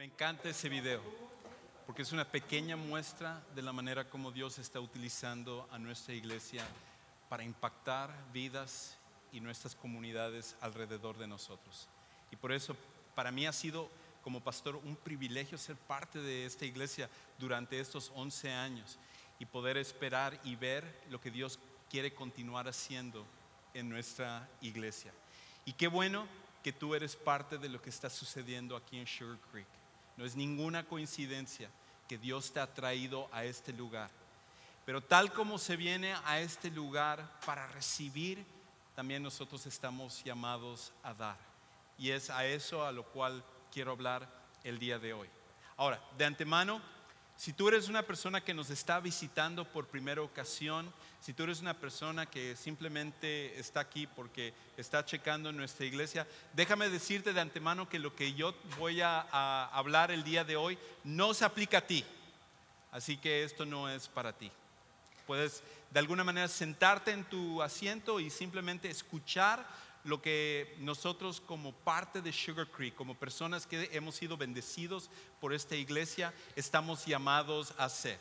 Me encanta ese video, porque es una pequeña muestra de la manera como Dios está utilizando a nuestra iglesia para impactar vidas y nuestras comunidades alrededor de nosotros. Y por eso para mí ha sido como pastor un privilegio ser parte de esta iglesia durante estos 11 años y poder esperar y ver lo que Dios quiere continuar haciendo en nuestra iglesia. Y qué bueno que tú eres parte de lo que está sucediendo aquí en Sugar Creek. No es ninguna coincidencia que Dios te ha traído a este lugar. Pero tal como se viene a este lugar para recibir, también nosotros estamos llamados a dar. Y es a eso a lo cual quiero hablar el día de hoy. Ahora, de antemano, si tú eres una persona que nos está visitando por primera ocasión, si tú eres una persona que simplemente está aquí porque está checando nuestra iglesia, déjame decirte de antemano que lo que yo voy a, a hablar el día de hoy no se aplica a ti. Así que esto no es para ti. Puedes de alguna manera sentarte en tu asiento y simplemente escuchar lo que nosotros como parte de Sugar Creek, como personas que hemos sido bendecidos por esta iglesia, estamos llamados a hacer.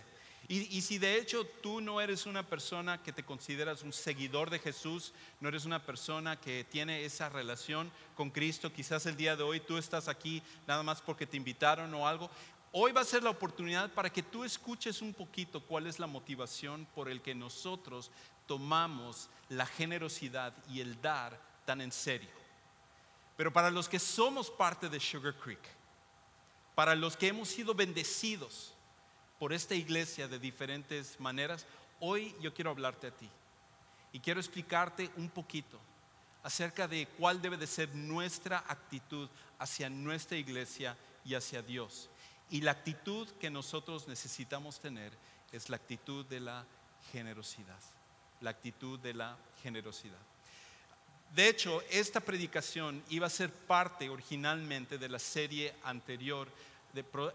Y, si de hecho tú no eres una persona que te consideras un seguidor de Jesús, no eres una persona que tiene esa relación con Cristo, quizás el día de hoy tú estás aquí nada más porque te invitaron o algo, hoy va a ser la oportunidad para que tú escuches un poquito cuál es la motivación por el que nosotros tomamos la generosidad y el dar tan en serio. Pero para los que somos parte de Sugar Creek, para los que hemos sido bendecidos por esta iglesia de diferentes maneras, hoy yo quiero hablarte a ti y quiero explicarte un poquito acerca de cuál debe de ser nuestra actitud hacia nuestra iglesia y hacia Dios. Y la actitud que nosotros necesitamos tener es la actitud de la generosidad, la actitud de la generosidad. De hecho, esta predicación iba a ser parte originalmente de la serie anterior,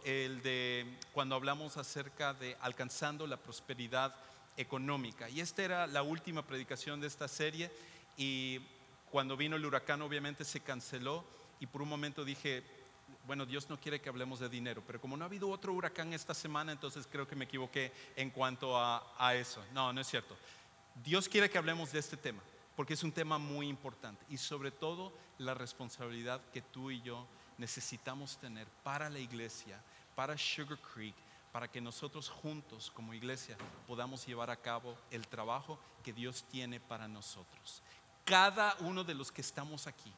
el de cuando hablamos acerca de alcanzando la prosperidad económica. Y esta era la última predicación de esta serie y cuando vino el huracán obviamente se canceló y por un momento dije, bueno, Dios no quiere que hablemos de dinero, pero como no ha habido otro huracán esta semana, entonces creo que me equivoqué en cuanto a eso. No, no es cierto. Dios quiere que hablemos de este tema porque es un tema muy importante y sobre todo la responsabilidad que tú y yo necesitamos tener para la iglesia, para Sugar Creek, para que nosotros juntos como iglesia podamos llevar a cabo el trabajo que Dios tiene para nosotros. Cada uno de los que estamos aquí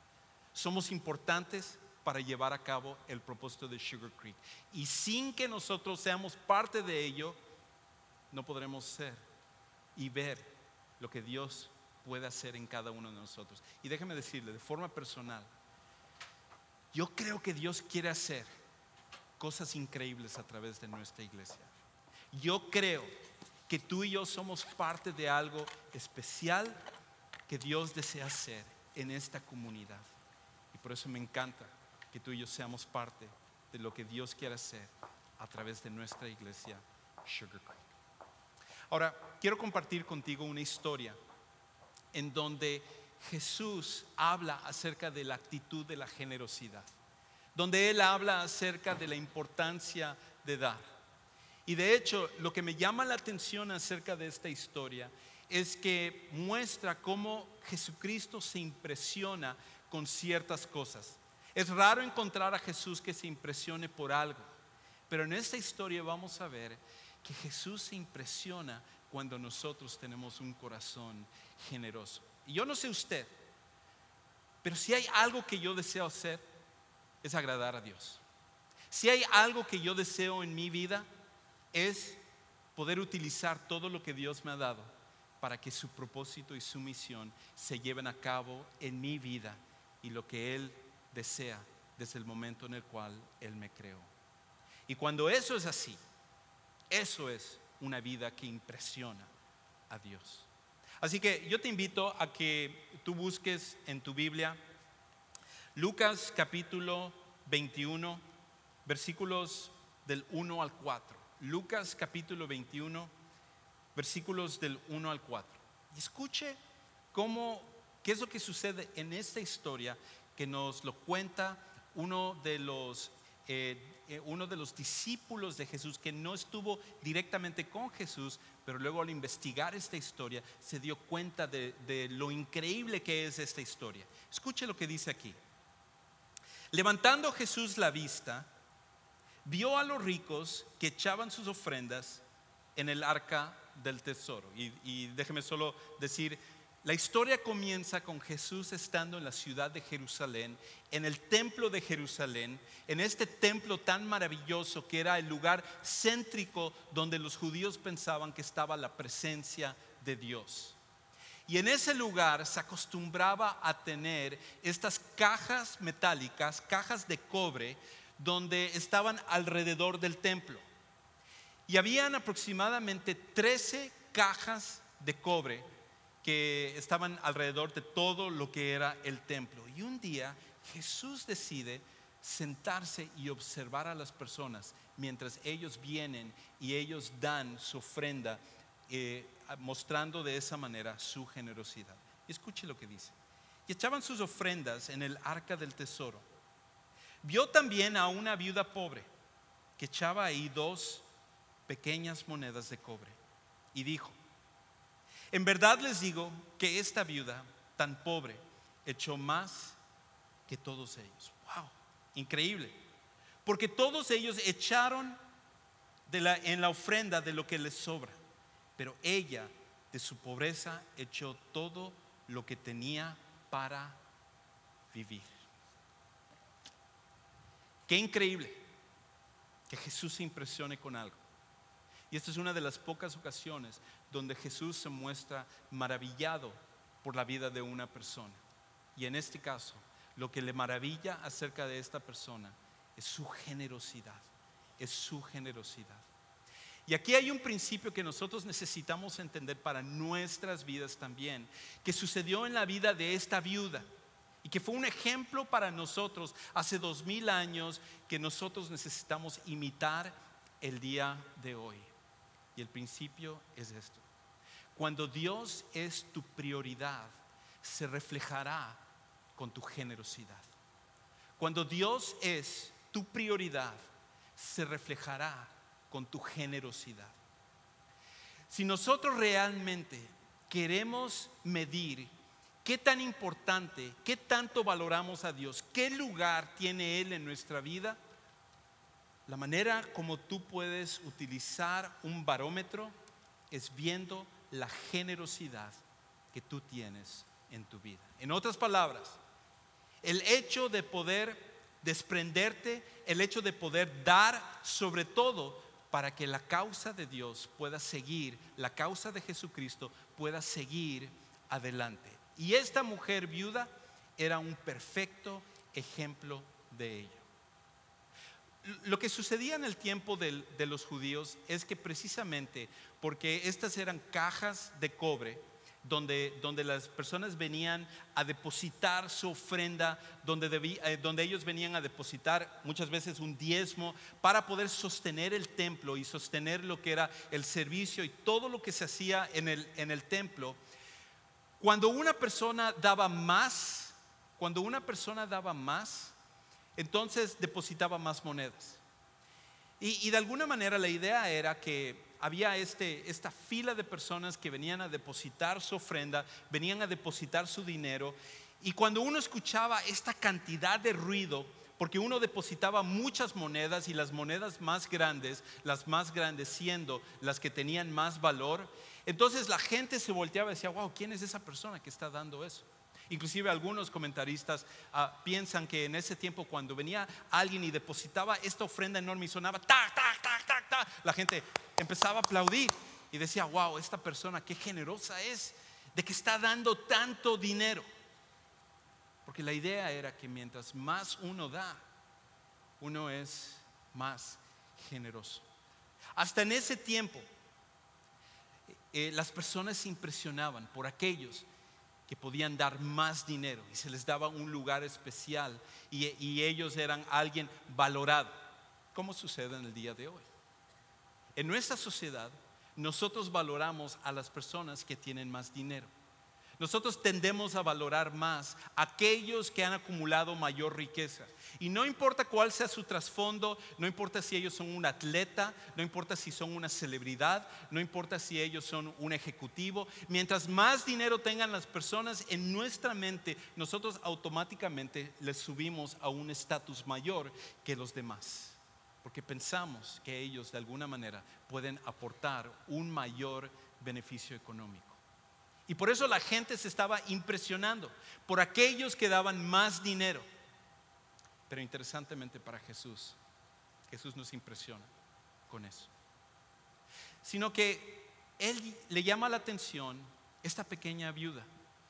somos importantes para llevar a cabo el propósito de Sugar Creek. Y sin que nosotros seamos parte de ello, no podremos ser y ver lo que Dios puede hacer en cada uno de nosotros. Y déjeme decirle, de forma personal, yo creo que Dios quiere hacer cosas increíbles a través de nuestra iglesia. Yo creo que tú y yo somos parte de algo especial que Dios desea hacer en esta comunidad. Y por eso me encanta que tú y yo seamos parte de lo que Dios quiere hacer a través de nuestra iglesia Sugar Creek. Ahora, quiero compartir contigo una historia en donde Jesús habla acerca de la actitud de la generosidad, donde Él habla acerca de la importancia de dar. Y de hecho, lo que me llama la atención acerca de esta historia es que muestra cómo Jesucristo se impresiona con ciertas cosas. Es raro encontrar a Jesús que se impresione por algo, pero en esta historia vamos a ver que Jesús se impresiona cuando nosotros tenemos un corazón generoso. Y yo no sé usted, pero si hay algo que yo deseo hacer, es agradar a Dios. Si hay algo que yo deseo en mi vida, es poder utilizar todo lo que Dios me ha dado para que su propósito y su misión se lleven a cabo en mi vida y lo que Él desea desde el momento en el cual Él me creó. Y cuando eso es así, eso es una vida que impresiona a Dios. Así que yo te invito a que tú busques en tu Biblia Lucas capítulo 21, versículos del 1 al 4. Lucas capítulo 21, versículos del 1 al 4. Y escuche cómo, qué es lo que sucede en esta historia que nos lo cuenta uno de los eh, eh, uno de los discípulos de Jesús que no estuvo directamente con Jesús, pero luego al investigar esta historia se dio cuenta de, lo increíble que es esta historia. Escuche lo que dice aquí. Levantando Jesús la vista, vio a los ricos que echaban sus ofrendas en el arca del tesoro. Y déjeme solo decir, la historia comienza con Jesús estando en la ciudad de Jerusalén, en el templo de Jerusalén, en este templo tan maravilloso que era el lugar céntrico donde los judíos pensaban que estaba la presencia de Dios. Y en ese lugar se acostumbraba a tener estas cajas metálicas, cajas de cobre, donde estaban alrededor del templo. Y habían aproximadamente 13 cajas de cobre que estaban alrededor de todo lo que era el templo. Y un día Jesús decide sentarse y observar a las personas mientras ellos vienen y ellos dan su ofrenda, eh, mostrando de esa manera su generosidad. escuche lo que dice. Y echaban sus ofrendas en el arca del tesoro. Vio también a una viuda pobre que echaba ahí dos pequeñas monedas de cobre. Y dijo, en verdad les digo que esta viuda tan pobre echó más que todos ellos. Wow, increíble. Porque todos ellos echaron en la ofrenda de lo que les sobra, pero ella de su pobreza echó todo lo que tenía para vivir. Qué increíble que Jesús se impresione con algo. Y esta es una de las pocas ocasiones donde Jesús se muestra maravillado por la vida de una persona. Y en este caso, lo que le maravilla acerca de esta persona es su generosidad, es su generosidad. Y aquí hay un principio que nosotros necesitamos entender para nuestras vidas también, que sucedió en la vida de esta viuda y que fue un ejemplo para nosotros hace dos mil años que nosotros necesitamos imitar el día de hoy. Y el principio es esto. Cuando Dios es tu prioridad, se reflejará con tu generosidad. Cuando Dios es tu prioridad, se reflejará con tu generosidad. Si nosotros realmente queremos medir qué tan importante, qué tanto valoramos a Dios, qué lugar tiene Él en nuestra vida, la manera como tú puedes utilizar un barómetro es viendo la generosidad que tú tienes en tu vida. En otras palabras, el hecho de poder desprenderte, el hecho de poder dar sobre todo para que la causa de Dios pueda seguir, la causa de Jesucristo pueda seguir adelante. Y esta mujer viuda era un perfecto ejemplo de ello lo que sucedía en el tiempo de, los judíos es que precisamente porque estas eran cajas de cobre, donde, donde, las personas venían a depositar su ofrenda, donde, eh, donde, ellos venían a depositar muchas veces un diezmo para poder sostener el templo y sostener lo que era el servicio y todo lo que se hacía en el, en el templo. Cuando una persona daba más, cuando una persona daba más, entonces depositaba más monedas. Y, de alguna manera la idea era que había este, esta fila de personas que venían a depositar su ofrenda, venían a depositar su dinero. Y cuando uno escuchaba esta cantidad de ruido, porque uno depositaba muchas monedas y las monedas más grandes, las más grandes siendo las que tenían más valor, entonces la gente se volteaba y decía, wow, ¿quién es esa persona que está dando eso? Inclusive algunos comentaristas ah, piensan que en ese tiempo cuando venía alguien y depositaba esta ofrenda enorme y sonaba tac, tac, tac, tac, tac, la gente empezaba a aplaudir y decía, wow, esta persona qué generosa es de que está dando tanto dinero. Porque la idea era que mientras más uno da, uno es más generoso. Hasta en ese tiempo, eh, las personas se impresionaban por aquellos que podían dar más dinero y se les daba un lugar especial y, ellos eran alguien valorado, como sucede en el día de hoy. En nuestra sociedad, nosotros valoramos a las personas que tienen más dinero. Nosotros tendemos a valorar más aquellos que han acumulado mayor riqueza. Y no importa cuál sea su trasfondo, no importa si ellos son un atleta, no importa si son una celebridad, no importa si ellos son un ejecutivo. Mientras más dinero tengan las personas en nuestra mente, nosotros automáticamente les subimos a un estatus mayor que los demás. Porque pensamos que ellos de alguna manera pueden aportar un mayor beneficio económico. Y por eso la gente se estaba impresionando por aquellos que daban más dinero. Pero interesantemente para Jesús, Jesús nos impresiona con eso. Sino que Él le llama la atención esta pequeña viuda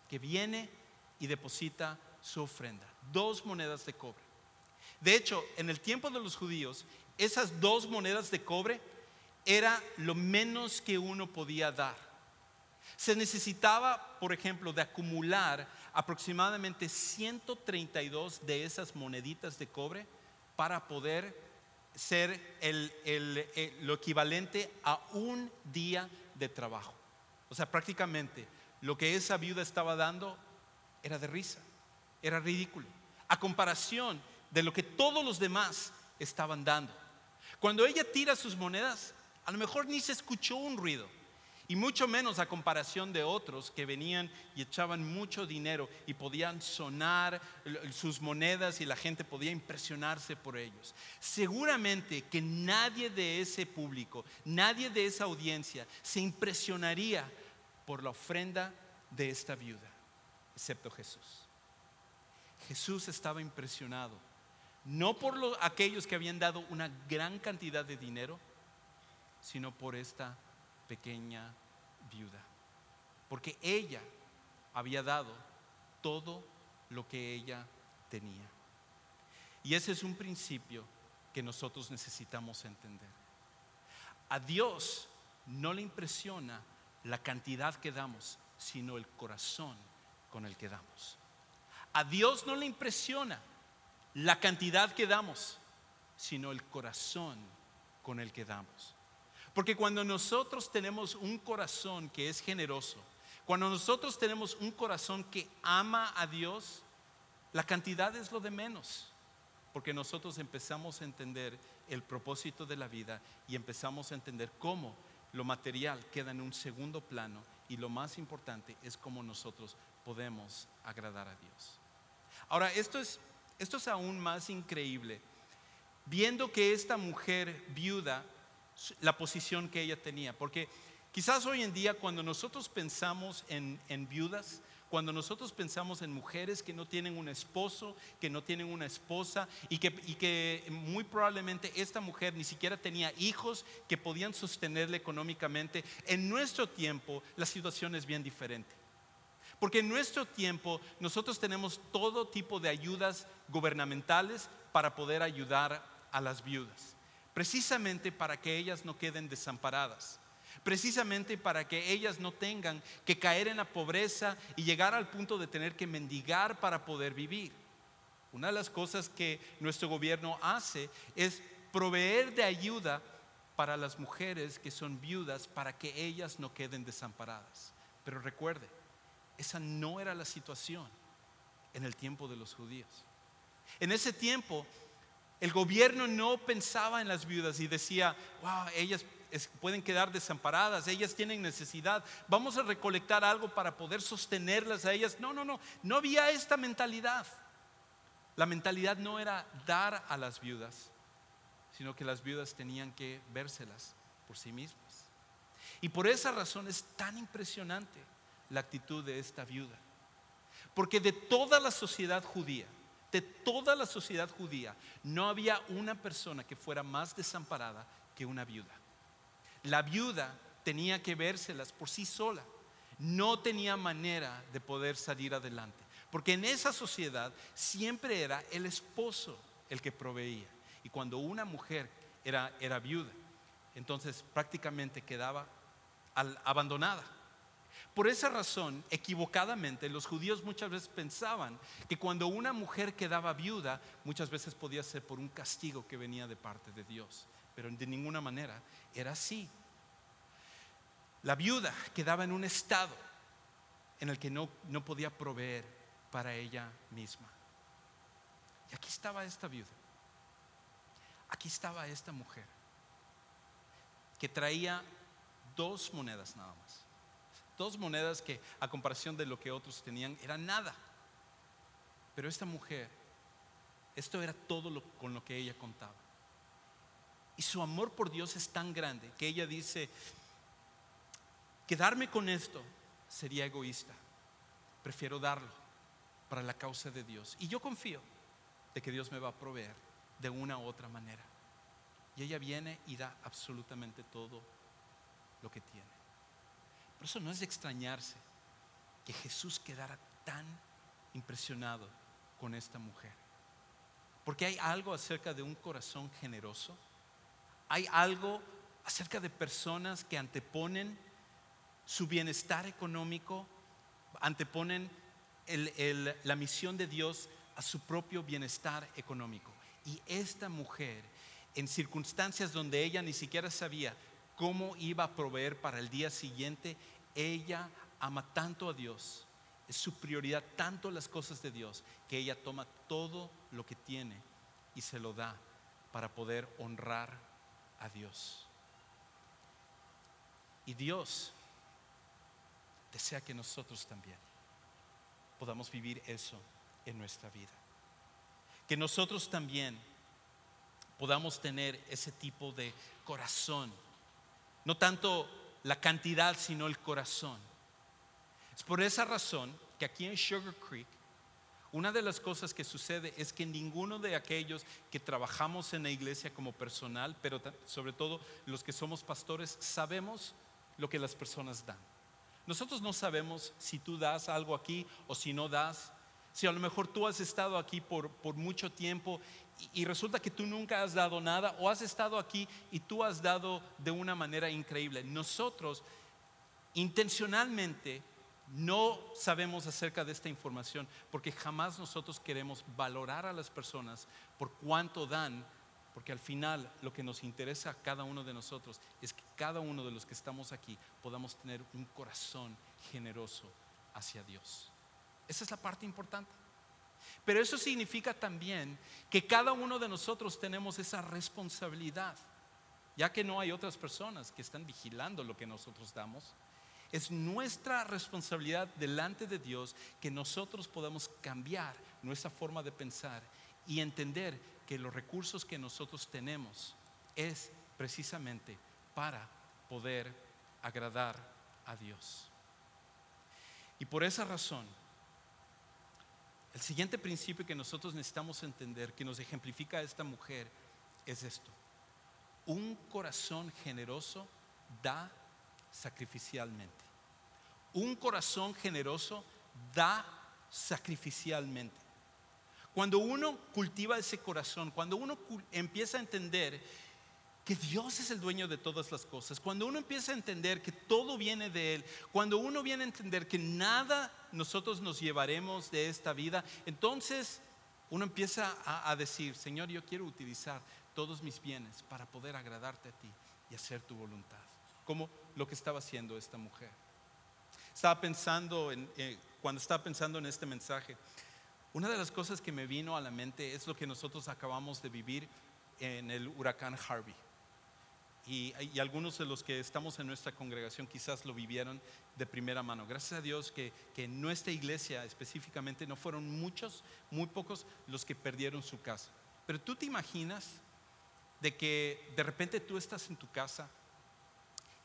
que viene y deposita su ofrenda, dos monedas de cobre. De hecho, en el tiempo de los judíos, esas dos monedas de cobre era lo menos que uno podía dar. Se necesitaba, por ejemplo, de acumular aproximadamente 132 de esas moneditas de cobre para poder ser lo equivalente a un día de trabajo. O sea, prácticamente lo que esa viuda estaba dando era de risa, era ridículo, a comparación de lo que todos los demás estaban dando. Cuando ella tira sus monedas, a lo mejor ni se escuchó un ruido, y mucho menos a comparación de otros que venían y echaban mucho dinero y podían sonar sus monedas y la gente podía impresionarse por ellos. Seguramente que nadie de ese público, nadie de esa audiencia se impresionaría por la ofrenda de esta viuda, excepto Jesús. Jesús estaba impresionado, no por aquellos que habían dado una gran cantidad de dinero, sino por esta pequeña viuda, porque ella había dado todo lo que ella tenía. Y ese es un principio que nosotros necesitamos entender. A Dios no le impresiona la cantidad que damos, sino el corazón con el que damos. A Dios no le impresiona la cantidad que damos, sino el corazón con el que damos. Porque cuando nosotros tenemos un corazón que es generoso, cuando nosotros tenemos un corazón que ama a Dios, la cantidad es lo de menos. Porque nosotros empezamos a entender el propósito de la vida y empezamos a entender cómo lo material queda en un segundo plano y lo más importante es cómo nosotros podemos agradar a Dios. Ahora, esto es, esto es aún más increíble, viendo que esta mujer viuda la posición que ella tenía. Porque quizás hoy en día cuando nosotros pensamos en, viudas, cuando nosotros pensamos en mujeres que no tienen un esposo, que no tienen una esposa y que, y que, muy probablemente esta mujer ni siquiera tenía hijos que podían sostenerle económicamente, en nuestro tiempo la situación es bien diferente. Porque en nuestro tiempo nosotros tenemos todo tipo de ayudas gubernamentales para poder ayudar a las viudas precisamente para que ellas no queden desamparadas, precisamente para que ellas no tengan que caer en la pobreza y llegar al punto de tener que mendigar para poder vivir. Una de las cosas que nuestro gobierno hace es proveer de ayuda para las mujeres que son viudas para que ellas no queden desamparadas. Pero recuerde, esa no era la situación en el tiempo de los judíos. En ese tiempo el gobierno no pensaba en las viudas y decía, wow, ellas pueden quedar desamparadas, ellas tienen necesidad, vamos a recolectar algo para poder sostenerlas a ellas. No, no, no, no había esta mentalidad. La mentalidad no era dar a las viudas, sino que las viudas tenían que vérselas por sí mismas. Y por esa razón es tan impresionante la actitud de esta viuda. Porque de toda la sociedad judía, de toda la sociedad judía, no había una persona que fuera más desamparada que una viuda. La viuda tenía que vérselas por sí sola. No tenía manera de poder salir adelante. Porque en esa sociedad siempre era el esposo el que proveía. Y cuando una mujer era, era viuda, entonces prácticamente quedaba abandonada. Por esa razón, equivocadamente, los judíos muchas veces pensaban que cuando una mujer quedaba viuda, muchas veces podía ser por un castigo que venía de parte de Dios. Pero de ninguna manera era así. La viuda quedaba en un estado en el que no, no podía proveer para ella misma. Y aquí estaba esta viuda. Aquí estaba esta mujer que traía dos monedas nada más. Dos monedas que a comparación de lo que otros tenían era nada. Pero esta mujer, esto era todo con lo que ella contaba. Y su amor por Dios es tan grande que ella dice, quedarme con esto sería egoísta. Prefiero darlo para la causa de Dios. Y yo confío de que Dios me va a proveer de una u otra manera. Y ella viene y da absolutamente todo lo que tiene. Por eso no es de extrañarse que Jesús quedara tan impresionado con esta mujer. Porque hay algo acerca de un corazón generoso. Hay algo acerca de personas que anteponen su bienestar económico, anteponen la misión de Dios a su propio bienestar económico. Y esta mujer, en circunstancias donde ella ni siquiera sabía cómo iba a proveer para el día siguiente, ella ama tanto a Dios, es su prioridad tanto las cosas de Dios, que ella toma todo lo que tiene y se lo da para poder honrar a Dios. Y Dios desea que nosotros también podamos vivir eso en nuestra vida. Que nosotros también podamos tener ese tipo de corazón. No tanto la cantidad, sino el corazón. Es por esa razón que aquí en Sugar Creek, una de las cosas que sucede es que ninguno de aquellos que trabajamos en la iglesia como personal, pero sobre todo los que somos pastores, sabemos lo que las personas dan. Nosotros no sabemos si tú das algo aquí o si no das. Si a lo mejor tú has estado aquí por, mucho tiempo y, resulta que tú nunca has dado nada o has estado aquí y tú has dado de una manera increíble. Nosotros intencionalmente no sabemos acerca de esta información porque jamás nosotros queremos valorar a las personas por cuánto dan porque al final lo que nos interesa a cada uno de nosotros es que cada uno de los que estamos aquí podamos tener un corazón generoso hacia Dios. Esa es la parte importante. Pero eso significa también que cada uno de nosotros tenemos esa responsabilidad, ya que no hay otras personas que están vigilando lo que nosotros damos. Es nuestra responsabilidad delante de Dios que nosotros podamos cambiar nuestra forma de pensar y entender que los recursos que nosotros tenemos es precisamente para poder agradar a Dios. Y por esa razón, el siguiente principio que nosotros necesitamos entender, que nos ejemplifica a esta mujer, es esto. Un corazón generoso da sacrificialmente. Un corazón generoso da sacrificialmente. Cuando uno cultiva ese corazón, cuando uno empieza a entender que Dios es el dueño de todas las cosas, cuando uno empieza a entender que todo viene de Él, cuando uno viene a entender que nada nosotros nos llevaremos de esta vida, entonces uno empieza a, decir, Señor, yo quiero utilizar todos mis bienes para poder agradarte a ti y hacer tu voluntad, como lo que estaba haciendo esta mujer. Estaba pensando, en, eh, cuando estaba pensando en este mensaje, una de las cosas que me vino a la mente es lo que nosotros acabamos de vivir en el huracán Harvey. Y, algunos de los que estamos en nuestra congregación quizás lo vivieron de primera mano. Gracias a Dios que, que en nuestra iglesia específicamente no fueron muchos, muy pocos los que perdieron su casa. Pero tú te imaginas de que de repente tú estás en tu casa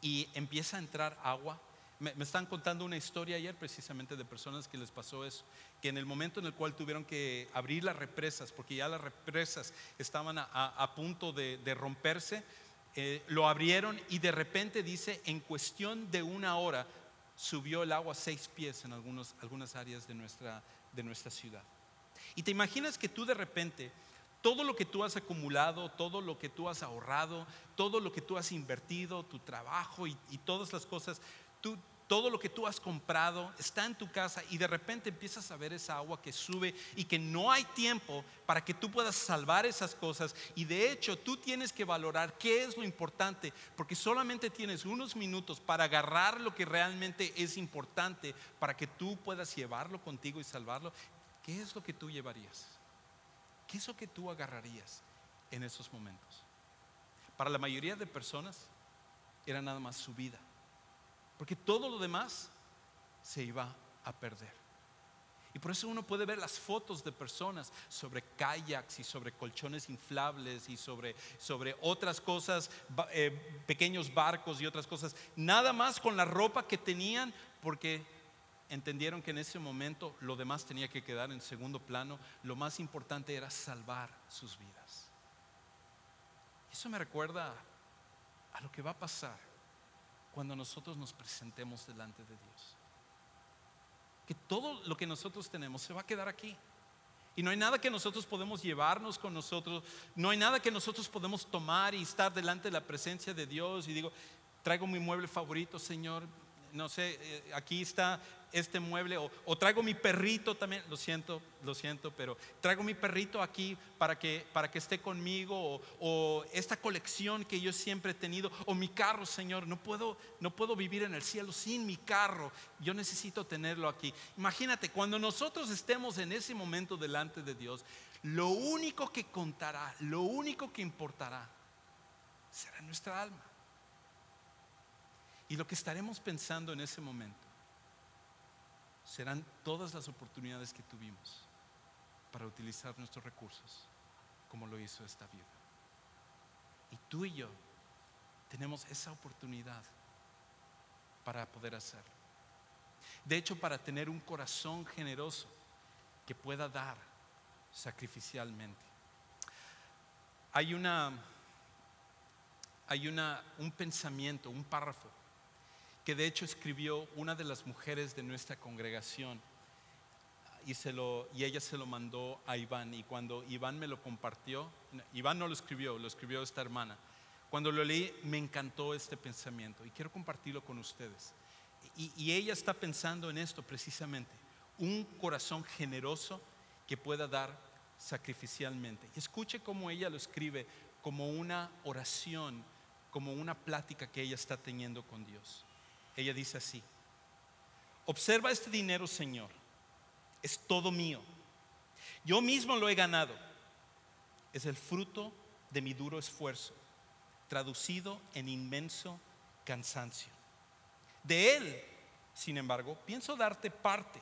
y empieza a entrar agua me, están contando una historia ayer precisamente de personas que les pasó eso, que en el momento en el cual tuvieron que abrir las represas, porque ya las represas estaban a, punto de, romperse, eh, lo abrieron y de repente dice, en cuestión de una hora, subió el agua seis pies en algunos, algunas áreas de nuestra, de nuestra ciudad. Y te imaginas que tú de repente, todo lo que tú has acumulado, todo lo que tú has ahorrado, todo lo que tú has invertido, tu trabajo y, y todas las cosas, tú, todo lo que tú has comprado está en tu casa y de repente empiezas a ver esa agua que sube y que no hay tiempo para que tú puedas salvar esas cosas y de hecho tú tienes que valorar qué es lo importante porque solamente tienes unos minutos para agarrar lo que realmente es importante para que tú puedas llevarlo contigo y salvarlo. ¿Qué es lo que tú llevarías? ¿Qué es lo que tú agarrarías en esos momentos? Para la mayoría de personas era nada más su vida porque todo lo demás se iba a perder. Y por eso uno puede ver las fotos de personas sobre kayaks y sobre colchones inflables y sobre, sobre otras cosas, eh, pequeños barcos y otras cosas, nada más con la ropa que tenían porque entendieron que en ese momento lo demás tenía que quedar en segundo plano, lo más importante era salvar sus vidas. Eso me recuerda a lo que va a pasar cuando nosotros nos presentemos delante de Dios. Que todo lo que nosotros tenemos se va a quedar aquí. Y no hay nada que nosotros podemos llevarnos con nosotros, no hay nada que nosotros podemos tomar y estar delante de la presencia de Dios y digo, traigo mi mueble favorito, Señor, no sé, eh, aquí está este mueble, o, traigo mi perrito también, lo siento, lo siento, pero traigo mi perrito aquí para que, para que esté conmigo, o, o, esta colección que yo siempre he tenido, o mi carro, Señor, no puedo, no puedo vivir en el cielo sin mi carro, yo necesito tenerlo aquí. Imagínate, cuando nosotros estemos en ese momento delante de Dios, lo único que contará, lo único que importará, será nuestra alma. Y lo que estaremos pensando en ese momento serán todas las oportunidades que tuvimos para utilizar nuestros recursos como lo hizo esta vida. Y tú y yo tenemos esa oportunidad para poder hacerlo. De hecho, para tener un corazón generoso que pueda dar sacrificialmente. Hay una hay una un pensamiento, un párrafo que de hecho escribió una de las mujeres de nuestra congregación y, se lo, y ella se lo mandó a Iván y cuando Iván me lo compartió, Iván no lo escribió, lo escribió esta hermana. Cuando lo leí me encantó este pensamiento y quiero compartirlo con ustedes. Y, y ella está pensando en esto precisamente, un corazón generoso que pueda dar sacrificialmente. Y escuche cómo ella lo escribe como una oración, como una plática que ella está teniendo con Dios. Ella dice así, observa este dinero, Señor, es todo mío. Yo mismo lo he ganado. Es el fruto de mi duro esfuerzo, traducido en inmenso cansancio. De él, sin embargo, pienso darte parte,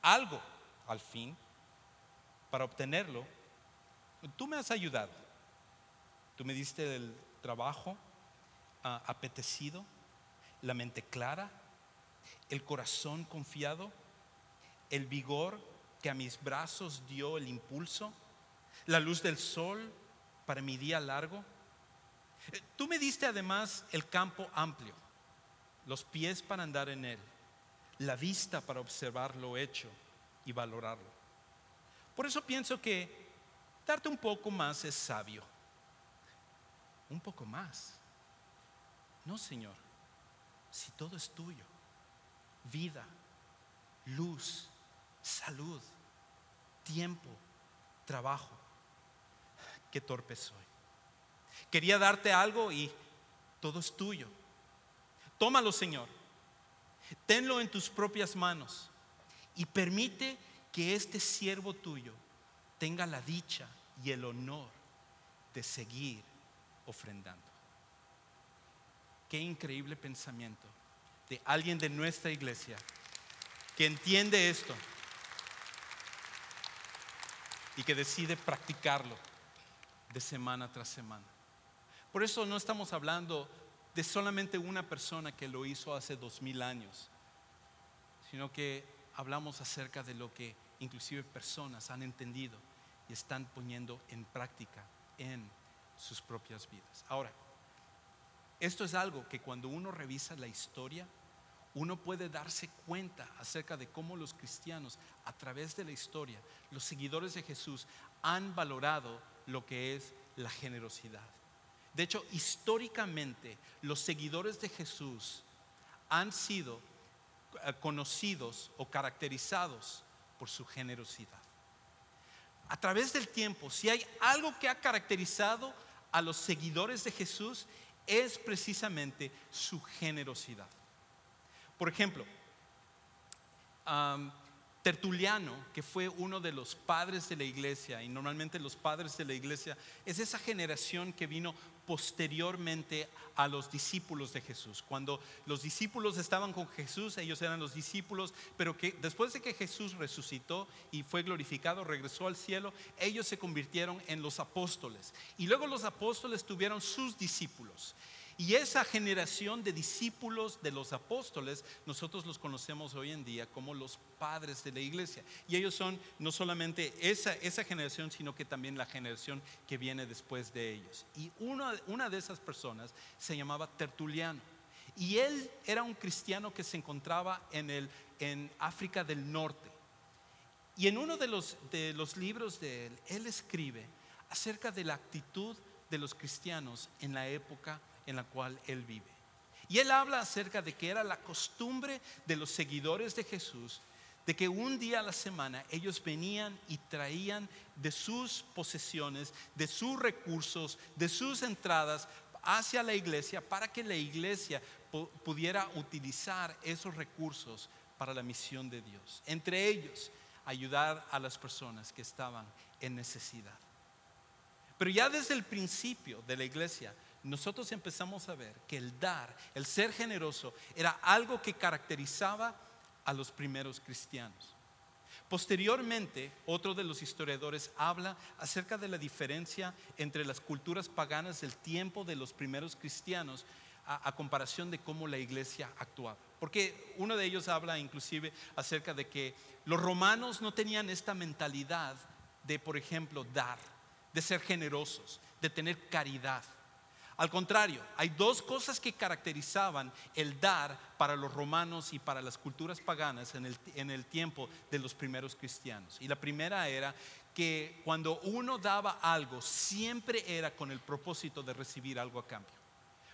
algo, al fin, para obtenerlo. Tú me has ayudado. Tú me diste el trabajo ah, apetecido la mente clara, el corazón confiado, el vigor que a mis brazos dio el impulso, la luz del sol para mi día largo. Eh, tú me diste además el campo amplio, los pies para andar en él, la vista para observar lo hecho y valorarlo. Por eso pienso que darte un poco más es sabio. Un poco más. No, Señor si todo es tuyo? Vida, luz, salud, tiempo, trabajo. Qué torpe soy. Quería darte algo y todo es tuyo. Tómalo, Señor. Tenlo en tus propias manos y permite que este siervo tuyo tenga la dicha y el honor de seguir ofrendando. Qué increíble pensamiento de alguien de nuestra iglesia que entiende esto y que decide practicarlo de semana tras semana. Por eso no estamos hablando de solamente una persona que lo hizo hace dos mil años, sino que hablamos acerca de lo que inclusive personas han entendido y están poniendo en práctica en sus propias vidas. Ahora, esto es algo que cuando uno revisa la historia, uno puede darse cuenta acerca de cómo los cristianos, a través de la historia, los seguidores de Jesús, han valorado lo que es la generosidad. De hecho, históricamente, los seguidores de Jesús han sido eh, conocidos o caracterizados por su generosidad. A través del tiempo, si hay algo que ha caracterizado a los seguidores de Jesús, es precisamente su generosidad. Por ejemplo, Tertuliano, que fue uno de los padres de la iglesia, y normalmente los padres de la iglesia es esa generación que vino posteriormente a los discípulos de Jesús. Cuando los discípulos estaban con Jesús, ellos eran los discípulos, pero que después de que Jesús resucitó y fue glorificado, regresó al cielo, ellos se convirtieron en los apóstoles. Y luego los apóstoles tuvieron sus discípulos. Y esa generación de discípulos de los apóstoles, nosotros los conocemos hoy en día como los padres de la iglesia. Y ellos son no solamente esa, esa generación, sino que también la generación que viene después de ellos. Y una, una de esas personas se llamaba Tertuliano. Y él era un cristiano que se encontraba en, el, en África del Norte. Y en uno de los, de los libros de él, él escribe acerca de la actitud de los cristianos en la época en la cual él vive. Y él habla acerca de que era la costumbre de los seguidores de Jesús, de que un día a la semana ellos venían y traían de sus posesiones, de sus recursos, de sus entradas hacia la iglesia para que la iglesia pudiera utilizar esos recursos para la misión de Dios. Entre ellos, ayudar a las personas que estaban en necesidad. Pero ya desde el principio de la iglesia, nosotros empezamos a ver que el dar, el ser generoso, era algo que caracterizaba a los primeros cristianos. Posteriormente, otro de los historiadores habla acerca de la diferencia entre las culturas paganas del tiempo de los primeros cristianos a, comparación de cómo la iglesia actuaba. Porque uno de ellos habla inclusive acerca de que los romanos no tenían esta mentalidad de, por ejemplo, dar, de ser generosos, de tener caridad. Al contrario, hay dos cosas que caracterizaban el dar para los romanos y para las culturas paganas en el, tiempo de los primeros cristianos. Y la primera era que cuando uno daba algo, siempre era con el propósito de recibir algo a cambio.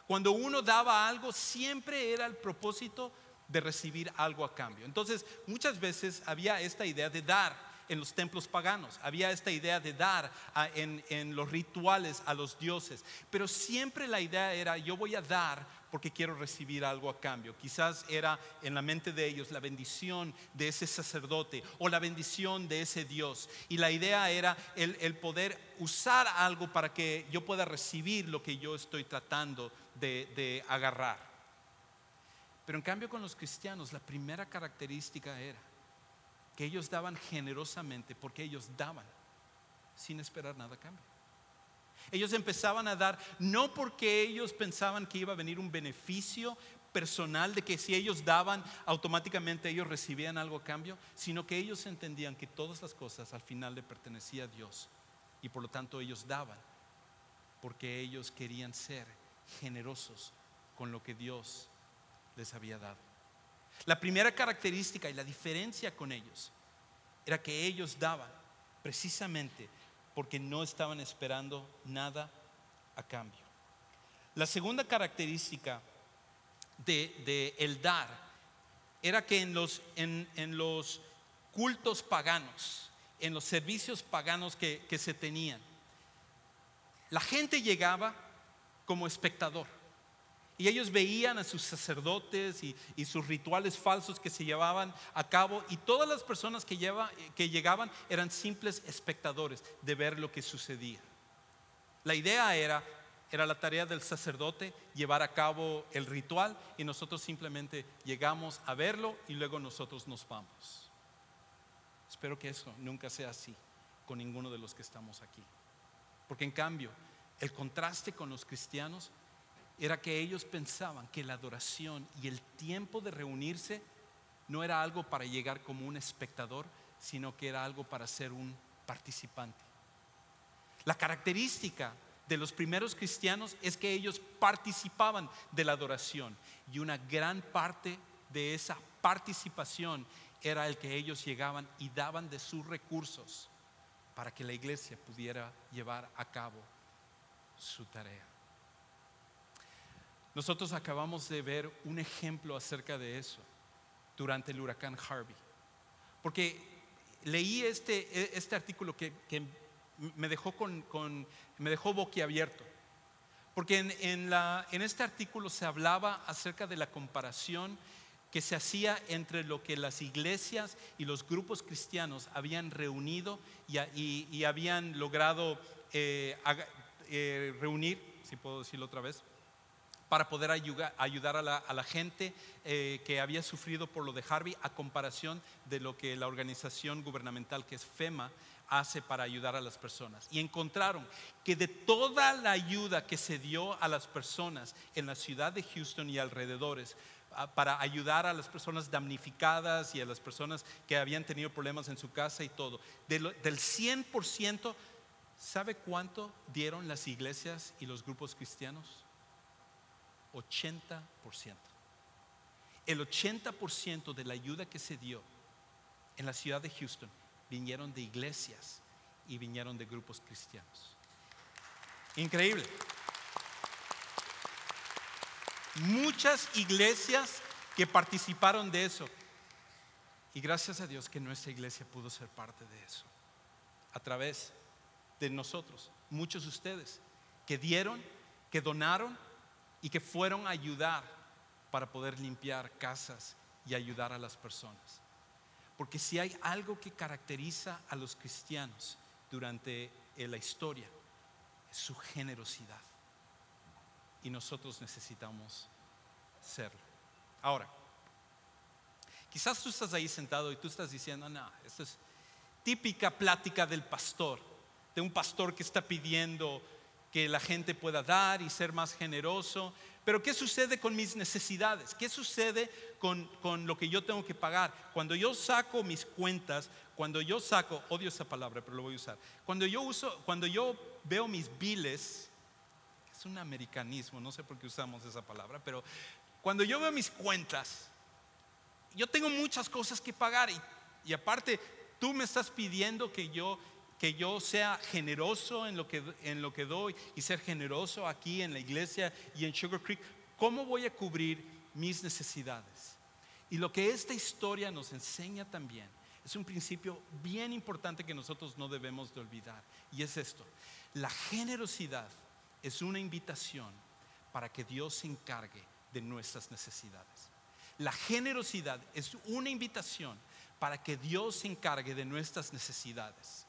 Cuando uno daba algo, siempre era el propósito de recibir algo a cambio. Entonces, muchas veces había esta idea de dar en los templos paganos. Había esta idea de dar en, los rituales a los dioses. Pero siempre la idea era, yo voy a dar porque quiero recibir algo a cambio. Quizás era en la mente de ellos la bendición de ese sacerdote o la bendición de ese Dios. Y la idea era el, poder usar algo para que yo pueda recibir lo que yo estoy tratando de agarrar. Pero en cambio con los cristianos la primera característica era que ellos daban generosamente porque ellos daban sin esperar nada a cambio. Ellos empezaban a dar no porque ellos pensaban que iba a venir un beneficio personal de que si ellos daban automáticamente ellos recibían algo a cambio, sino que ellos entendían que todas las cosas al final le pertenecía a Dios y por lo tanto ellos daban porque ellos querían ser generosos con lo que Dios les había dado. La primera característica y la diferencia con ellos era que ellos daban precisamente porque no estaban esperando nada a cambio. La segunda característica de, el dar era que en los, en, los, cultos paganos, en los servicios paganos que se tenían, la gente llegaba como espectador. Y ellos veían a sus sacerdotes y, sus rituales falsos que se llevaban a cabo y todas las personas que, que llegaban eran simples espectadores de ver lo que sucedía. La idea era, era la tarea del sacerdote llevar a cabo el ritual y nosotros simplemente llegamos a verlo y luego nosotros nos vamos. Espero que eso nunca sea así con ninguno de los que estamos aquí. Porque en cambio, el contraste con los cristianos era que ellos pensaban que la adoración y el tiempo de reunirse no era algo para llegar como un espectador, sino que era algo para ser un participante. La característica de los primeros cristianos es que ellos participaban de la adoración y una gran parte de esa participación era el que ellos llegaban y daban de sus recursos para que la iglesia pudiera llevar a cabo su tarea. Nosotros acabamos de ver un ejemplo acerca de eso durante el huracán Harvey. Porque leí este, e, este artículo que, que me dejó, con, con, me dejó boquiabierto. Porque en, en, la, en este artículo se hablaba acerca de la comparación que se hacía entre lo que las iglesias y los grupos cristianos habían reunido y, y, habían logrado eh, eh, reunir, si puedo decirlo otra vez, para poder ayudar, a, la, gente eh, que había sufrido por lo de Harvey a comparación de lo que la organización gubernamental que es FEMA hace para ayudar a las personas. Y encontraron que de toda la ayuda que se dio a las personas en la ciudad de Houston y alrededores, para ayudar a las personas damnificadas y a las personas que habían tenido problemas en su casa y todo, del 100%, ¿sabe cuánto dieron las iglesias y los grupos cristianos? 80%. El 80% de la ayuda que se dio en la ciudad de Houston vinieron de iglesias y vinieron de grupos cristianos. Increíble. Muchas iglesias que participaron de eso. Y gracias a Dios que nuestra iglesia pudo ser parte de eso. A través de nosotros, muchos de ustedes, que dieron, que donaron y que fueron a ayudar para poder limpiar casas y ayudar a las personas. Porque si hay algo que caracteriza a los cristianos durante eh, la historia, es su generosidad. Y nosotros necesitamos serlo. Ahora, quizás tú estás ahí sentado y tú estás diciendo, no, esto es típica plática del pastor, de un pastor que está pidiendo que la gente pueda dar y ser más generoso. Pero ¿qué sucede con mis necesidades? ¿Qué sucede con, con, lo que yo tengo que pagar? Cuando yo saco mis cuentas, cuando yo saco, odio esa palabra, pero lo voy a usar. Cuando yo uso, cuando yo veo mis biles, es un americanismo, no sé por qué usamos esa palabra, pero cuando yo veo mis cuentas, yo tengo muchas cosas que pagar y, y aparte tú me estás pidiendo que yo que yo sea generoso en lo que, en lo que doy y ser generoso aquí en la iglesia y en Sugar Creek, ¿cómo voy a cubrir mis necesidades? Y lo que esta historia nos enseña también es un principio bien importante que nosotros no debemos de olvidar. Y es esto, la generosidad es una invitación para que Dios se encargue de nuestras necesidades. La generosidad es una invitación para que Dios se encargue de nuestras necesidades.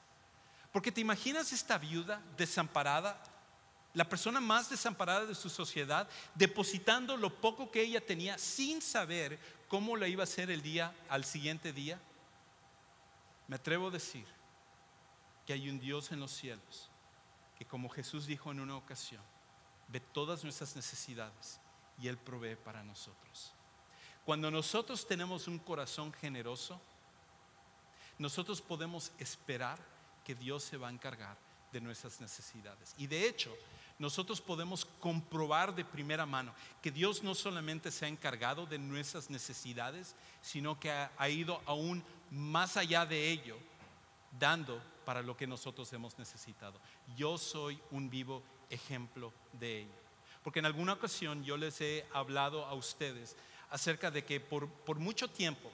Porque te imaginas esta viuda desamparada, la persona más desamparada de su sociedad, depositando lo poco que ella tenía sin saber cómo la iba a hacer el día al siguiente día. Me atrevo a decir que hay un Dios en los cielos que como Jesús dijo en una ocasión, ve todas nuestras necesidades y Él provee para nosotros. Cuando nosotros tenemos un corazón generoso, nosotros podemos esperar que Dios se va a encargar de nuestras necesidades. Y de hecho, nosotros podemos comprobar de primera mano que Dios no solamente se ha encargado de nuestras necesidades, sino que ha, ido aún más allá de ello, dando para lo que nosotros hemos necesitado. Yo soy un vivo ejemplo de ello. Porque en alguna ocasión yo les he hablado a ustedes acerca de que por, por mucho tiempo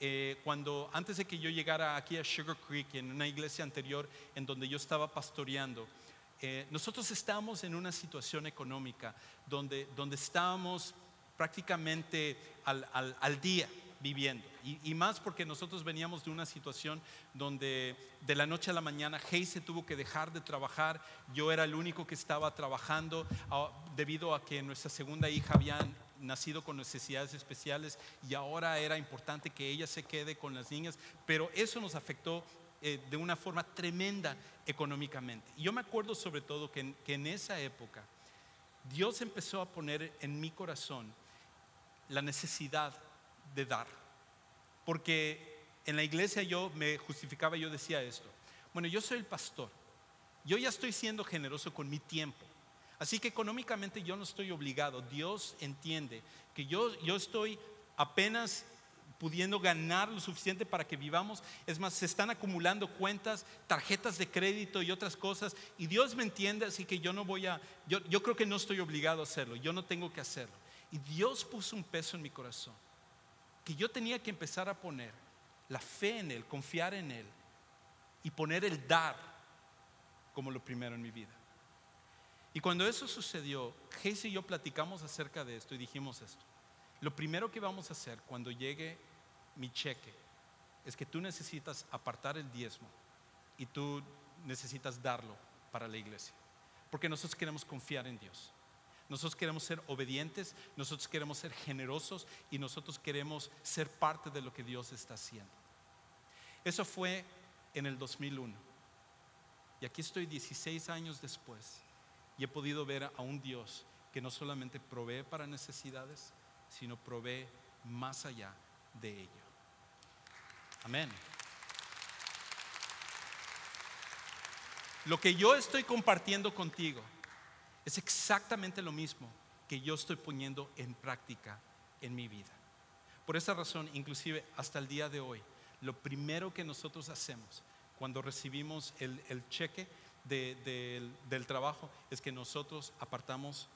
eh, cuando antes de que yo llegara aquí a Sugar Creek, en una iglesia anterior en donde yo estaba pastoreando, eh, nosotros estábamos en una situación económica donde, donde estábamos prácticamente al, al, al día viviendo. Y, y, más porque nosotros veníamos de una situación donde de la noche a la mañana Hey se tuvo que dejar de trabajar. Yo era el único que estaba trabajando uh, debido a que nuestra segunda hija había nacido con necesidades especiales y ahora era importante que ella se quede con las niñas, pero eso nos afectó eh, de una forma tremenda económicamente. Yo me acuerdo sobre todo que en esa época Dios empezó a poner en mi corazón la necesidad de dar, porque en la iglesia yo me justificaba, yo decía esto, bueno, yo soy el pastor, yo ya estoy siendo generoso con mi tiempo Así que económicamente yo no estoy obligado. Dios entiende que yo, yo estoy apenas pudiendo ganar lo suficiente para que vivamos. Es más, se están acumulando cuentas, tarjetas de crédito y otras cosas. Y Dios me entiende, así que yo no voy a, yo, yo creo que no estoy obligado a hacerlo, yo no tengo que hacerlo. Y Dios puso un peso en mi corazón, que yo tenía que empezar a poner la fe en Él, confiar en Él y poner el dar como lo primero en mi vida. Y cuando eso sucedió, Casey y yo platicamos acerca de esto y dijimos esto. Lo primero que vamos a hacer cuando llegue mi cheque es que tú necesitas apartar el diezmo y tú necesitas darlo para la iglesia. Porque nosotros queremos confiar en Dios. Nosotros queremos ser obedientes, nosotros queremos ser generosos y nosotros queremos ser parte de lo que Dios está haciendo. Eso fue en el 2001. Y aquí estoy 16 años después y he podido ver a un Dios que no solamente provee para necesidades, sino provee más allá de ello. Amén. Lo que yo estoy compartiendo contigo es exactamente lo mismo que yo estoy poniendo en práctica en mi vida. Por esa razón, inclusive hasta el día de hoy, lo primero que nosotros hacemos cuando recibimos el, cheque del trabajo es que nosotros apartamos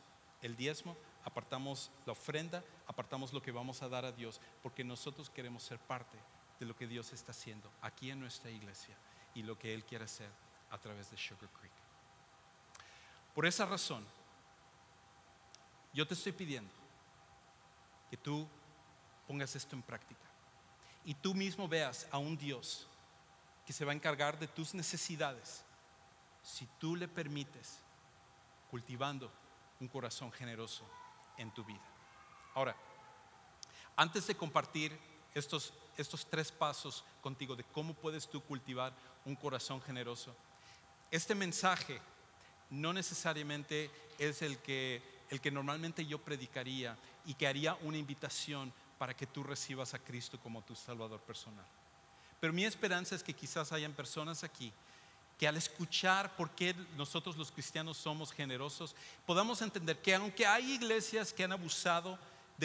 el diezmo, apartamos la ofrenda, apartamos lo que vamos a dar a Dios, porque nosotros queremos ser parte de lo que Dios está haciendo aquí en nuestra iglesia y lo que Él quiere hacer a través de Sugar Creek. Por esa razón, yo te estoy pidiendo que tú pongas esto en práctica y tú mismo veas a un Dios que se va a encargar de tus necesidades si tú le permites cultivando un corazón generoso en tu vida. Ahora, antes de compartir estos, estos tres pasos contigo de cómo puedes tú cultivar un corazón generoso, este mensaje no necesariamente es el que, el que normalmente yo predicaría y que haría una invitación para que tú recibas a Cristo como tu Salvador personal. Pero mi esperanza es que quizás hayan personas aquí que al escuchar por qué nosotros los cristianos somos generosos, podamos entender que aunque hay iglesias que han abusado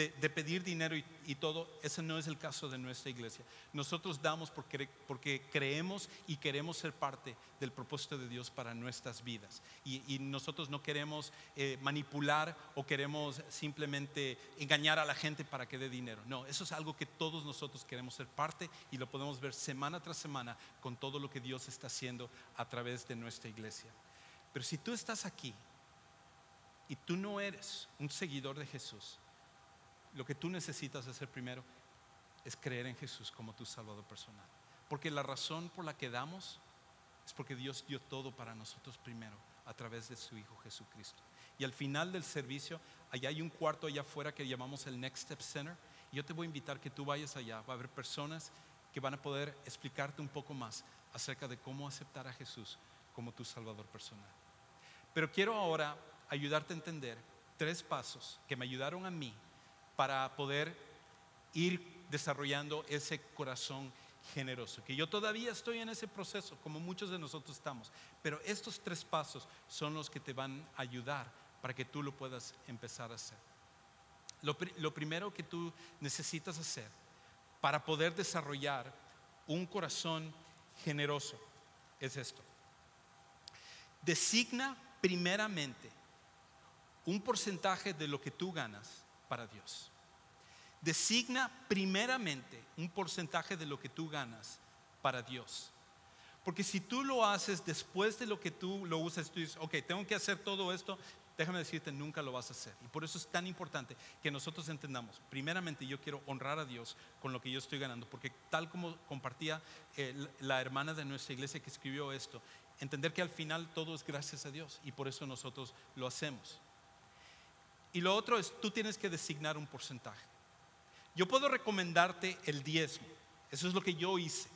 de, pedir dinero y, todo, ese no es el caso de nuestra iglesia. Nosotros damos porque, porque creemos y queremos ser parte del propósito de Dios para nuestras vidas. Y, nosotros no queremos eh, manipular o queremos simplemente engañar a la gente para que dé dinero. No, eso es algo que todos nosotros queremos ser parte y lo podemos ver semana tras semana con todo lo que Dios está haciendo a través de nuestra iglesia. Pero si tú estás aquí y tú no eres un seguidor de Jesús, lo que tú necesitas hacer primero es creer en Jesús como tu Salvador personal. Porque la razón por la que damos es porque Dios dio todo para nosotros primero a través de su Hijo Jesucristo. Y al final del servicio, allá hay un cuarto allá afuera que llamamos el Next Step Center. Y yo te voy a invitar que tú vayas allá. Va a haber personas que van a poder explicarte un poco más acerca de cómo aceptar a Jesús como tu Salvador personal. Pero quiero ahora ayudarte a entender tres pasos que me ayudaron a mí para poder ir desarrollando ese corazón generoso, que yo todavía estoy en ese proceso, como muchos de nosotros estamos, pero estos tres pasos son los que te van a ayudar para que tú lo puedas empezar a hacer. Lo, lo primero que tú necesitas hacer para poder desarrollar un corazón generoso es esto. Designa primeramente un porcentaje de lo que tú ganas para Dios. Designa primeramente un porcentaje de lo que tú ganas para Dios. Porque si tú lo haces después de lo que tú lo usas, tú dices, ok, tengo que hacer todo esto, déjame decirte, nunca lo vas a hacer. Y por eso es tan importante que nosotros entendamos, primeramente yo quiero honrar a Dios con lo que yo estoy ganando, porque tal como compartía eh, la hermana de nuestra iglesia que escribió esto, entender que al final todo es gracias a Dios y por eso nosotros lo hacemos. Y lo otro es, tú tienes que designar un porcentaje. Yo puedo recomendarte el diezmo. Eso es lo que yo hice.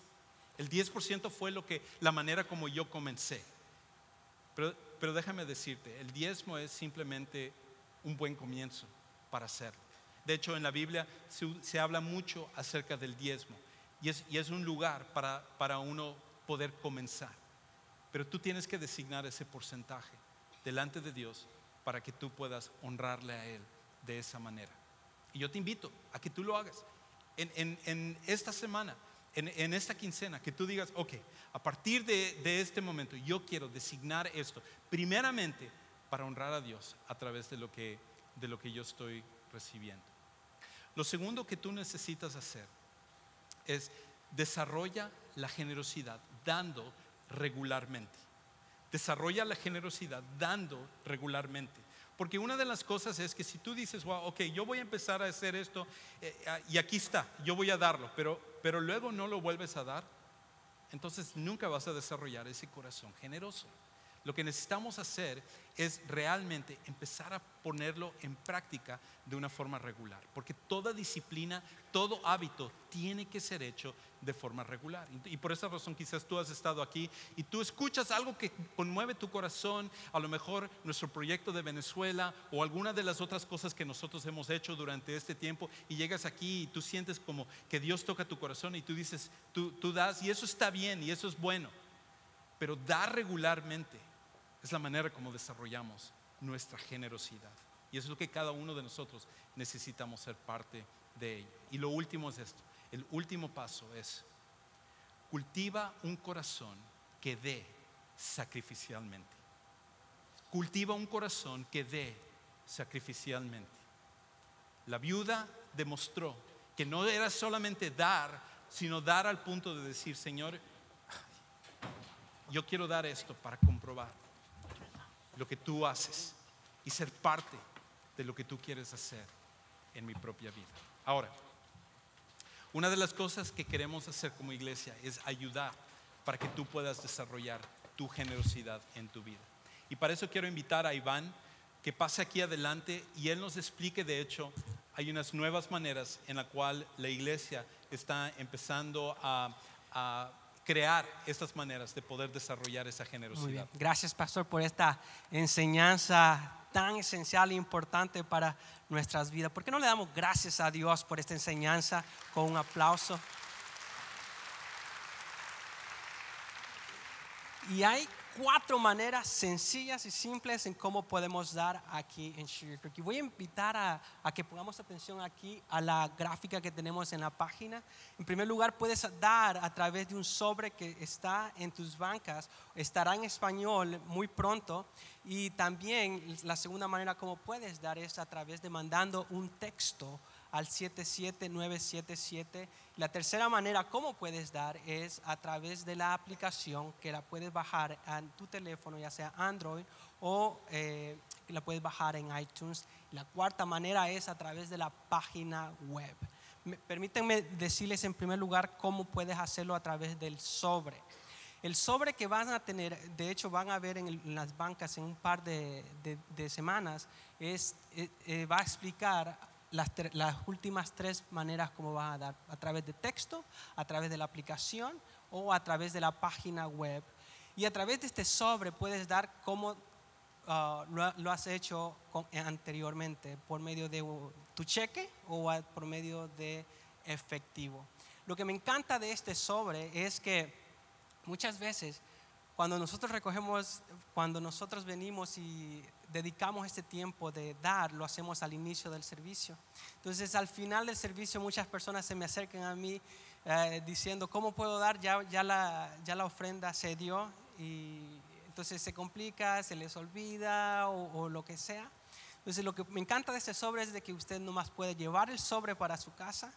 El 10% fue lo que, la manera como yo comencé. Pero, pero déjame decirte, el diezmo es simplemente un buen comienzo para hacerlo. De hecho, en la Biblia se, habla mucho acerca del diezmo y es, y es un lugar para, para uno poder comenzar. Pero tú tienes que designar ese porcentaje delante de Dios para que tú puedas honrarle a Él de esa manera. Y yo te invito a que tú lo hagas. en, esta semana, en, en esta quincena, que tú digas, ok, a partir de, de este momento yo quiero designar esto, primeramente para honrar a Dios a través de lo que, de lo que yo estoy recibiendo. Lo segundo que tú necesitas hacer es desarrolla la generosidad dando regularmente. Desarrolla la generosidad dando regularmente. Porque una de las cosas es que si tú dices, wow, ok, yo voy a empezar a hacer esto eh, y aquí está, yo voy a darlo, pero, pero luego no lo vuelves a dar, entonces nunca vas a desarrollar ese corazón generoso. Lo que necesitamos hacer es realmente empezar a ponerlo en práctica de una forma regular, porque toda disciplina, todo hábito tiene que ser hecho de forma regular. Y por esa razón quizás tú has estado aquí y tú escuchas algo que conmueve tu corazón, a lo mejor nuestro proyecto de Venezuela o alguna de las otras cosas que nosotros hemos hecho durante este tiempo y llegas aquí y tú sientes como que Dios toca tu corazón y tú dices, tú, tú das y eso está bien y eso es bueno, pero dar regularmente es la manera como desarrollamos nuestra generosidad. Y eso es lo que cada uno de nosotros necesitamos ser parte de ello. Y lo último es esto. El último paso es cultiva un corazón que dé sacrificialmente. Cultiva un corazón que dé sacrificialmente. La viuda demostró que no era solamente dar, sino dar al punto de decir, Señor, yo quiero dar esto para comprobar lo que tú haces y ser parte de lo que tú quieres hacer en mi propia vida. Ahora, una de las cosas que queremos hacer como iglesia es ayudar para que tú puedas desarrollar tu generosidad en tu vida. Y para eso quiero invitar a Iván que pase aquí adelante y él nos explique, de hecho, hay unas nuevas maneras en la cual la iglesia está empezando a, a crear estas maneras de poder desarrollar esa Muy generosidad. bien. Gracias, pastor, por esta enseñanza tan esencial e importante para nuestras vidas. ¿Por qué no le damos gracias a Dios por esta enseñanza con un aplauso? Y hay cuatro maneras sencillas y simples en cómo podemos dar aquí en Sugar Creek. Y voy a invitar a, a que pongamos atención aquí a la gráfica que tenemos en la página. En primer lugar, puedes dar a través de un sobre que está en tus bancas. Estará en español muy pronto. Y también la segunda manera como puedes dar es a través de mandando un texto al 77977. La tercera manera como puedes dar es a través de la aplicación que la puedes bajar en tu teléfono, ya sea Android o eh, la puedes bajar en iTunes. La cuarta manera es a través de la página web. Me- permítanme decirles en primer lugar cómo puedes hacerlo a través del sobre. El sobre que van a tener, de hecho van a ver en, el- en las bancas en un par de, de- de semanas, es, eh, eh, va a explicar las, últimas tres maneras como vas a dar, a través de texto, a través de la aplicación o a través de la página web. Y a través de este sobre puedes dar como ah, lo, ha- lo has hecho eh, anteriormente, por medio de tu cheque o por medio de efectivo. Lo que me encanta de este sobre es que muchas veces cuando nosotros recogemos, cuando nosotros venimos y dedicamos este tiempo de dar, lo hacemos al inicio del servicio. Entonces al final del servicio muchas personas se me acercan a mí eh, diciendo, ¿cómo puedo dar? Ya, ya, la, ya la ofrenda se dio y entonces se complica, se les olvida o, o lo que sea. Entonces lo que me encanta de este sobre es de que usted nomás puede llevar el sobre para su casa,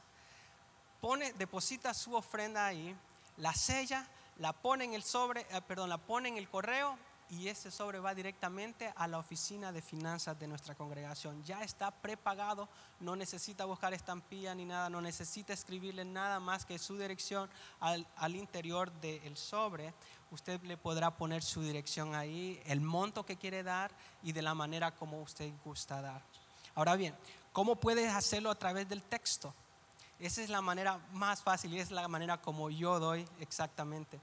pone, deposita su ofrenda ahí, la sella, la pone en el sobre, eh, perdón, la pone el correo y ese sobre va directamente a la oficina de finanzas de nuestra congregación. Ya está prepagado, no necesita buscar estampilla ni nada, no necesita escribirle nada más que su dirección al, al interior del sobre. Usted le podrá poner su dirección ahí, el monto que quiere dar y de la manera como usted gusta dar. Ahora bien, ¿cómo puedes hacerlo a través del texto? Esa es la manera más fácil y es la manera como yo doy exactamente.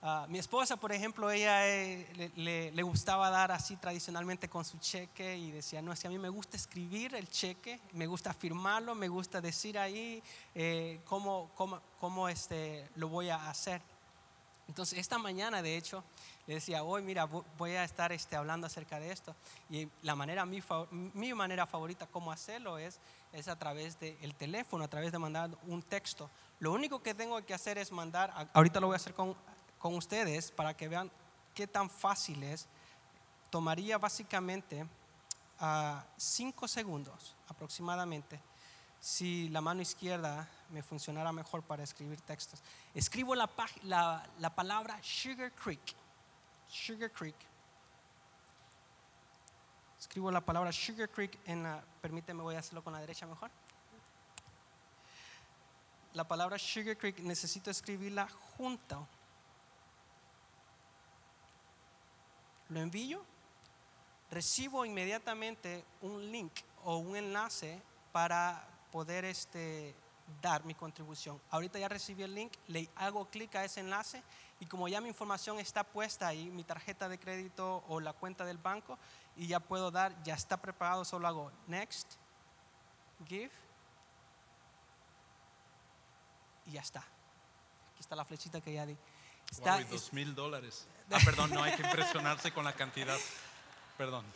Ah, mi esposa, por ejemplo, ella eh, le gustaba dar así tradicionalmente con su cheque y decía, no, es que a mí me gusta escribir el cheque, me gusta firmarlo, me gusta decir ahí eh, cómo, cómo, cómo, este, lo voy a hacer. Entonces, esta mañana, de hecho, le decía, hoy, mira, vo- voy a estar este, hablando acerca de esto. Y la manera, mi, mi manera favorita cómo hacerlo es, es a través del teléfono, a través de mandar un texto. Lo único que tengo que hacer es mandar, ahorita lo voy a hacer con, con ustedes para que vean qué tan fácil es. Tomaría básicamente a cinco segundos aproximadamente si la mano izquierda me funcionara mejor para escribir textos. Escribo la, la palabra Sugar Creek. Sugar Creek. Escribo la palabra Sugar Creek en la, permíteme, voy a hacerlo con la derecha mejor. La palabra Sugar Creek necesito escribirla junto. Lo envío recibo inmediatamente un link o un enlace para poder este, dar mi contribución. Ahorita ya recibí el link, le hago clic a ese enlace y como ya mi información está puesta ahí, mi tarjeta de crédito o la cuenta del banco, y ya puedo dar, ya está preparado, solo hago next, give, y ya está. Aquí está la flechita que ya di. Está, Wow, y dos mil dólares. Ah, perdón, no hay que impresionarse con la cantidad. Perdón.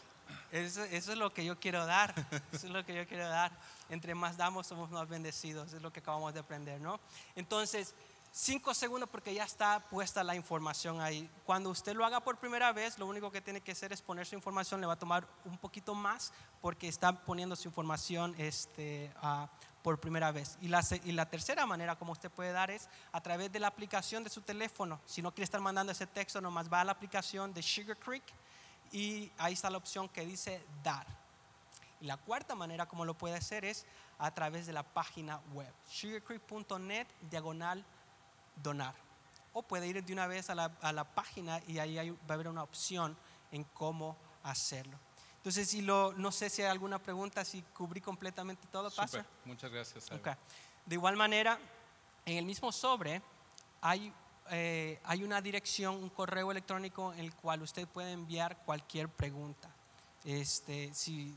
Eso, eso es lo que yo quiero dar. Eso es lo que yo quiero dar. Entre más damos, somos más bendecidos. Es lo que acabamos de aprender, ¿no? Entonces, cinco segundos porque ya está puesta la información ahí. Cuando usted lo haga por primera vez, lo único que tiene que hacer es poner su información. Le va a tomar un poquito más porque está poniendo su información este, ah, por primera vez. Y la, y la tercera manera como usted puede dar es a través de la aplicación de su teléfono. Si no quiere estar mandando ese texto, nomás va a la aplicación de Sugar Creek y ahí está la opción que dice dar. Y la cuarta manera como lo puede hacer es a través de la página web, sugarcreek.net diagonal donar. O puede ir de una vez a la, a la página y ahí hay- va a haber una opción en cómo hacerlo. Entonces, si lo, no sé si hay alguna pregunta, si cubrí completamente todo. Súper. Muchas gracias. Aaron. Ok. De igual manera, en el mismo sobre hay, eh, hay una dirección, un correo electrónico en el cual usted puede enviar cualquier pregunta. Este, si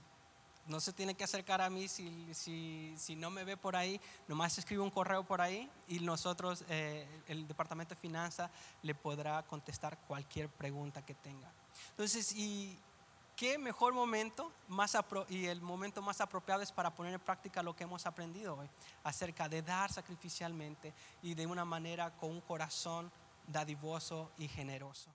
no se tiene que acercar a mí, si, si, si no me ve por ahí, nomás escribe un correo por ahí y nosotros, eh, el Departamento de Finanzas, le podrá contestar cualquier pregunta que tenga. Entonces, y qué mejor momento más y el momento más apropiado es para poner en práctica lo que hemos aprendido hoy acerca de dar sacrificialmente y de una manera con un corazón dadivoso y generoso.